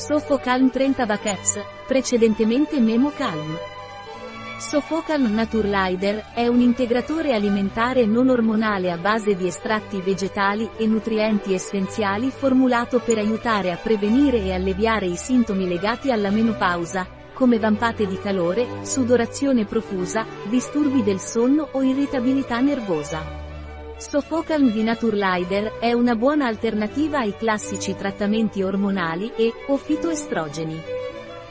Sofocalm 30 Vacaps, precedentemente Memo Calm. Sofocalm Naturlider è un integratore alimentare non ormonale a base di estratti vegetali e nutrienti essenziali formulato per aiutare a prevenire e alleviare i sintomi legati alla menopausa, come vampate di calore, sudorazione profusa, disturbi del sonno o irritabilità nervosa. Sofocalm di Naturlider è una buona alternativa ai classici trattamenti ormonali e, o fitoestrogeni.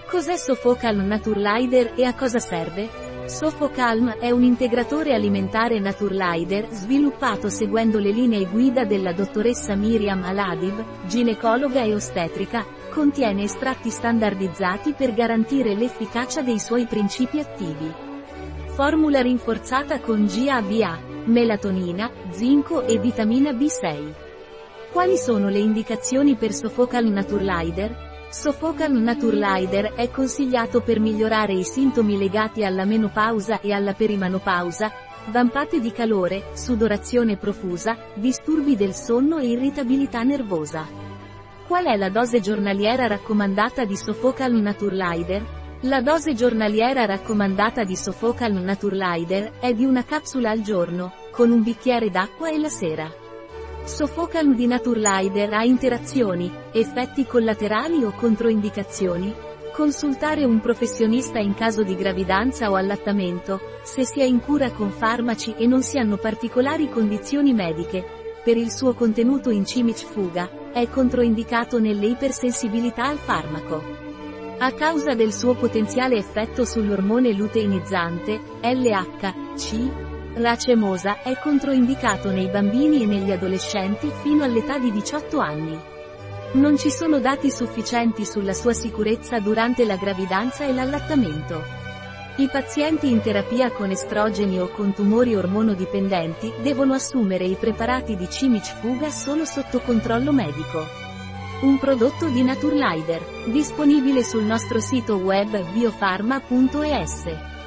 Cos'è Sofocalm Naturlider e a cosa serve? Sofocalm è un integratore alimentare Naturlider sviluppato seguendo le linee guida della dottoressa Miriam Aladib, ginecologa e ostetrica, contiene estratti standardizzati per garantire l'efficacia dei suoi principi attivi. Formula rinforzata con GABA, melatonina, zinco e vitamina B6. Quali sono le indicazioni per Sofocal Naturlider? Sofocal Naturlider è consigliato per migliorare i sintomi legati alla menopausa e alla perimenopausa, vampate di calore, sudorazione profusa, disturbi del sonno e irritabilità nervosa. Qual è la dose giornaliera raccomandata di Sofocal Naturlider? La dose giornaliera raccomandata di Sofocal Naturlider è di una capsula al giorno, con un bicchiere d'acqua e la sera. Sofocal di Naturlider ha interazioni, effetti collaterali o controindicazioni? Consultare un professionista in caso di gravidanza o allattamento, se si è in cura con farmaci e non si hanno particolari condizioni mediche. Per il suo contenuto in cimic fuga, è controindicato nelle ipersensibilità al farmaco. A causa del suo potenziale effetto sull'ormone luteinizzante, LHC, racemosa è controindicato nei bambini e negli adolescenti fino all'età di 18 anni. Non ci sono dati sufficienti sulla sua sicurezza durante la gravidanza e l'allattamento. I pazienti in terapia con estrogeni o con tumori ormonodipendenti devono assumere i preparati di Cimic Fuga solo sotto controllo medico. Un prodotto di Naturlider, disponibile sul nostro sito web biofarma.es.